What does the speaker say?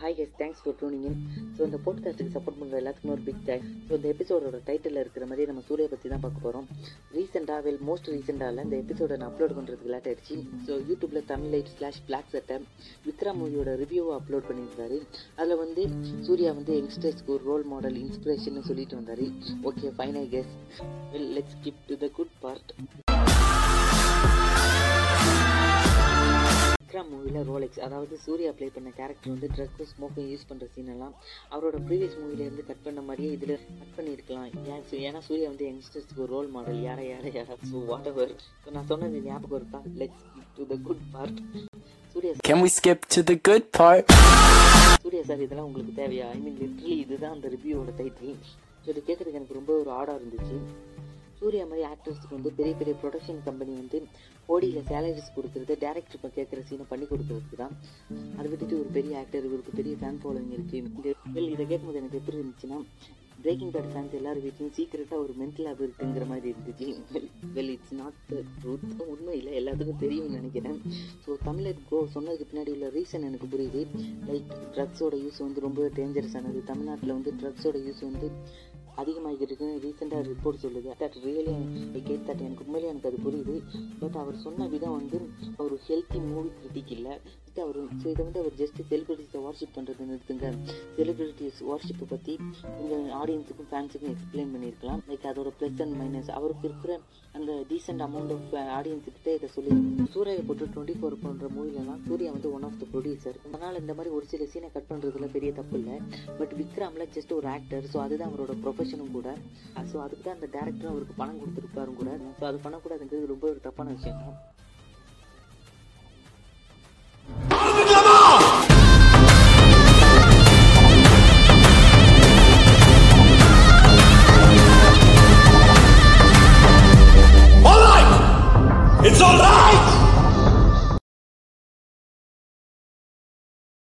Hi has thanks for tuning in so இந்த போட்காஸ்ட்டுக்கு support பண்ணுற எல்லாத்துக்குமே ஒரு பிக் தேங்க்ஸ் ஸோ இந்த எபிசோடோட டைட்டில் இருக்கிற மாதிரி நம்ம சூர்யா பற்றி தான் பார்க்க போகிறோம் ரீசெண்டாக வெல் மோஸ்ட் ரீசெண்டாக இல்லை இந்த எபிசோடை நான் அப்லோட் பண்ணுறதுக்கு லேட் ஆயிடுச்சு. ஸோ யூடியூப்பில் தமிழ் லைட் ஸ்லாஷ் பிளாக் சட்டை விக்ரம் மூவியோட ரிவ்யூவை அப்லோட் பண்ணியிருந்தாரு. அதில் வந்து சூர்யா வந்து யங்ஸ்டர்ஸ்க்கு ஒரு ரோல் மாடல் இன்ஸ்பிரேஷன் சொல்லிட்டு வந்தார். Okay fine I guess well let's skip to the good part மூவியில் ரோலெக்ஸ் அதாவது சூர்யா ப்ளே பண்ண கேரக்டர் வந்து ட்ரக்கும் ஸ்மோக்கும் யூஸ் பண்ணுற சீன் எல்லாம் அவரோட ப்ரீவியஸ் மூவிலேருந்து கட் பண்ண மாதிரியே இதில் கட் பண்ணியிருக்கலாம். ஏன்னா சூர்யா வந்து யங்ஸ்டர்ஸ்க்கு ஒரு ரோல் மாடல் யாரை யாரை யாரா? ஸோ வாட் எவர் ஸோ நான் சொன்னது ஞாபகம் இருக்கா? Let's to the good part Suriya Can we skip to the good part? Suriya sir இதெல்லாம் உங்களுக்கு தேவையா? ஐ மீன் லிட்ரலி இதுதான் அந்த ரிவ்யூவோட டைட்டில் ஸோ இது கேட்குறதுக்கு எனக்கு ரொம்ப ஒரு ஆடாக இருந்துச்சு. சூர்யா மாதிரி ஆக்டர்ஸ்க்கு வந்து பெரிய பெரிய ப்ரொடக்ஷன் கம்பெனி வந்து ஓடியில் சேலரிஸ் கொடுக்குறது டேரக்டர் இப்போ கேட்குற சீனை பண்ணி கொடுக்குறதுக்கு தான் அதை விட்டுட்டு ஒரு பெரிய ஆக்டர் இவருக்கு பெரிய ஃபேன் ஃபாலோவிங் இருக்குது இந்த இதை கேட்கும்போது எனக்கு எப்படி இருந்துச்சுன்னா பிரேக்கிங் பேட் ஃபேன்ஸ் எல்லாரும் வீட்லையும் சீக்கிரட்டாக ஒரு மென்டல் லேப் இருக்குங்கிற மாதிரி இருந்துச்சு. Well it's not the truth உண்மை இல்லை எல்லாத்துக்கும் தெரியும்னு நினைக்கிறேன். ஸோ தமிழர் கோ சொன்னதுக்கு பின்னாடி உள்ள ரீசன் எனக்கு புரியுது. லைக் ட்ரக்ஸோட யூஸ் வந்து ரொம்ப டேஞ்சரஸானது தமிழ்நாட்டில் வந்து ட்ரக்ஸோட யூஸ் வந்து அதிகமாகிட்டு இருக்குன்னு ரீசெண்டாக ரிப்போர்ட் சொல்லுது. That really I get that எனக்கு உண்மையிலே எனக்கு அது புரியுது. பட் அவர் சொன்ன விதம் வந்து ஒரு ஹெல்த்தி மூவி கிரிட்டிக் இல்லை. அவர் ஸோ இதை வந்து அவர் ஜஸ்ட் செலிபிரிட்டிஸை வார்ஷிப் பண்ணுறது நிறுத்துங்க. செலிபிரிட்டிஸ் வார்ஷிப்பை பற்றி கொஞ்சம் ஆடியன்ஸுக்கும் ஃபேன்ஸுக்கும் எக்ஸ்பிளைன் பண்ணியிருக்கலாம் லைக் அதோட ப்ளஸ் அண்ட் மைனஸ் அவருக்கு இருக்கிற அந்த டீசென்ட் அமௌண்ட் ஆஃப் ஆடியன்ஸுக்கிட்ட இதை சொல்லி சூர்யாவை போட்டு டுவெண்ட்டி ஃபோர் பண்ணுற மூவிலலாம் சூர்யா வந்து ஒன் ஆஃப் த ப்ரொடியூசர் அதனால் இந்த மாதிரி ஒரு சில சீனை கட் பண்ணுறதுல பெரிய தப்பு இல்லை பட் விக்ரம்ல ஜஸ்ட் ஒரு ஆக்டர் ஸோ அதுதான் அவரோட ப்ரொஃபஷனும் கூட. ஸோ அதுக்கு தான் அந்த டேரக்டரும் அவருக்கு பணம் கொடுத்துருப்பாரும் கூட. ஸோ அது பண்ணக்கூடாதுங்கிறது ரொம்ப ஒரு தப்பான விஷயம்.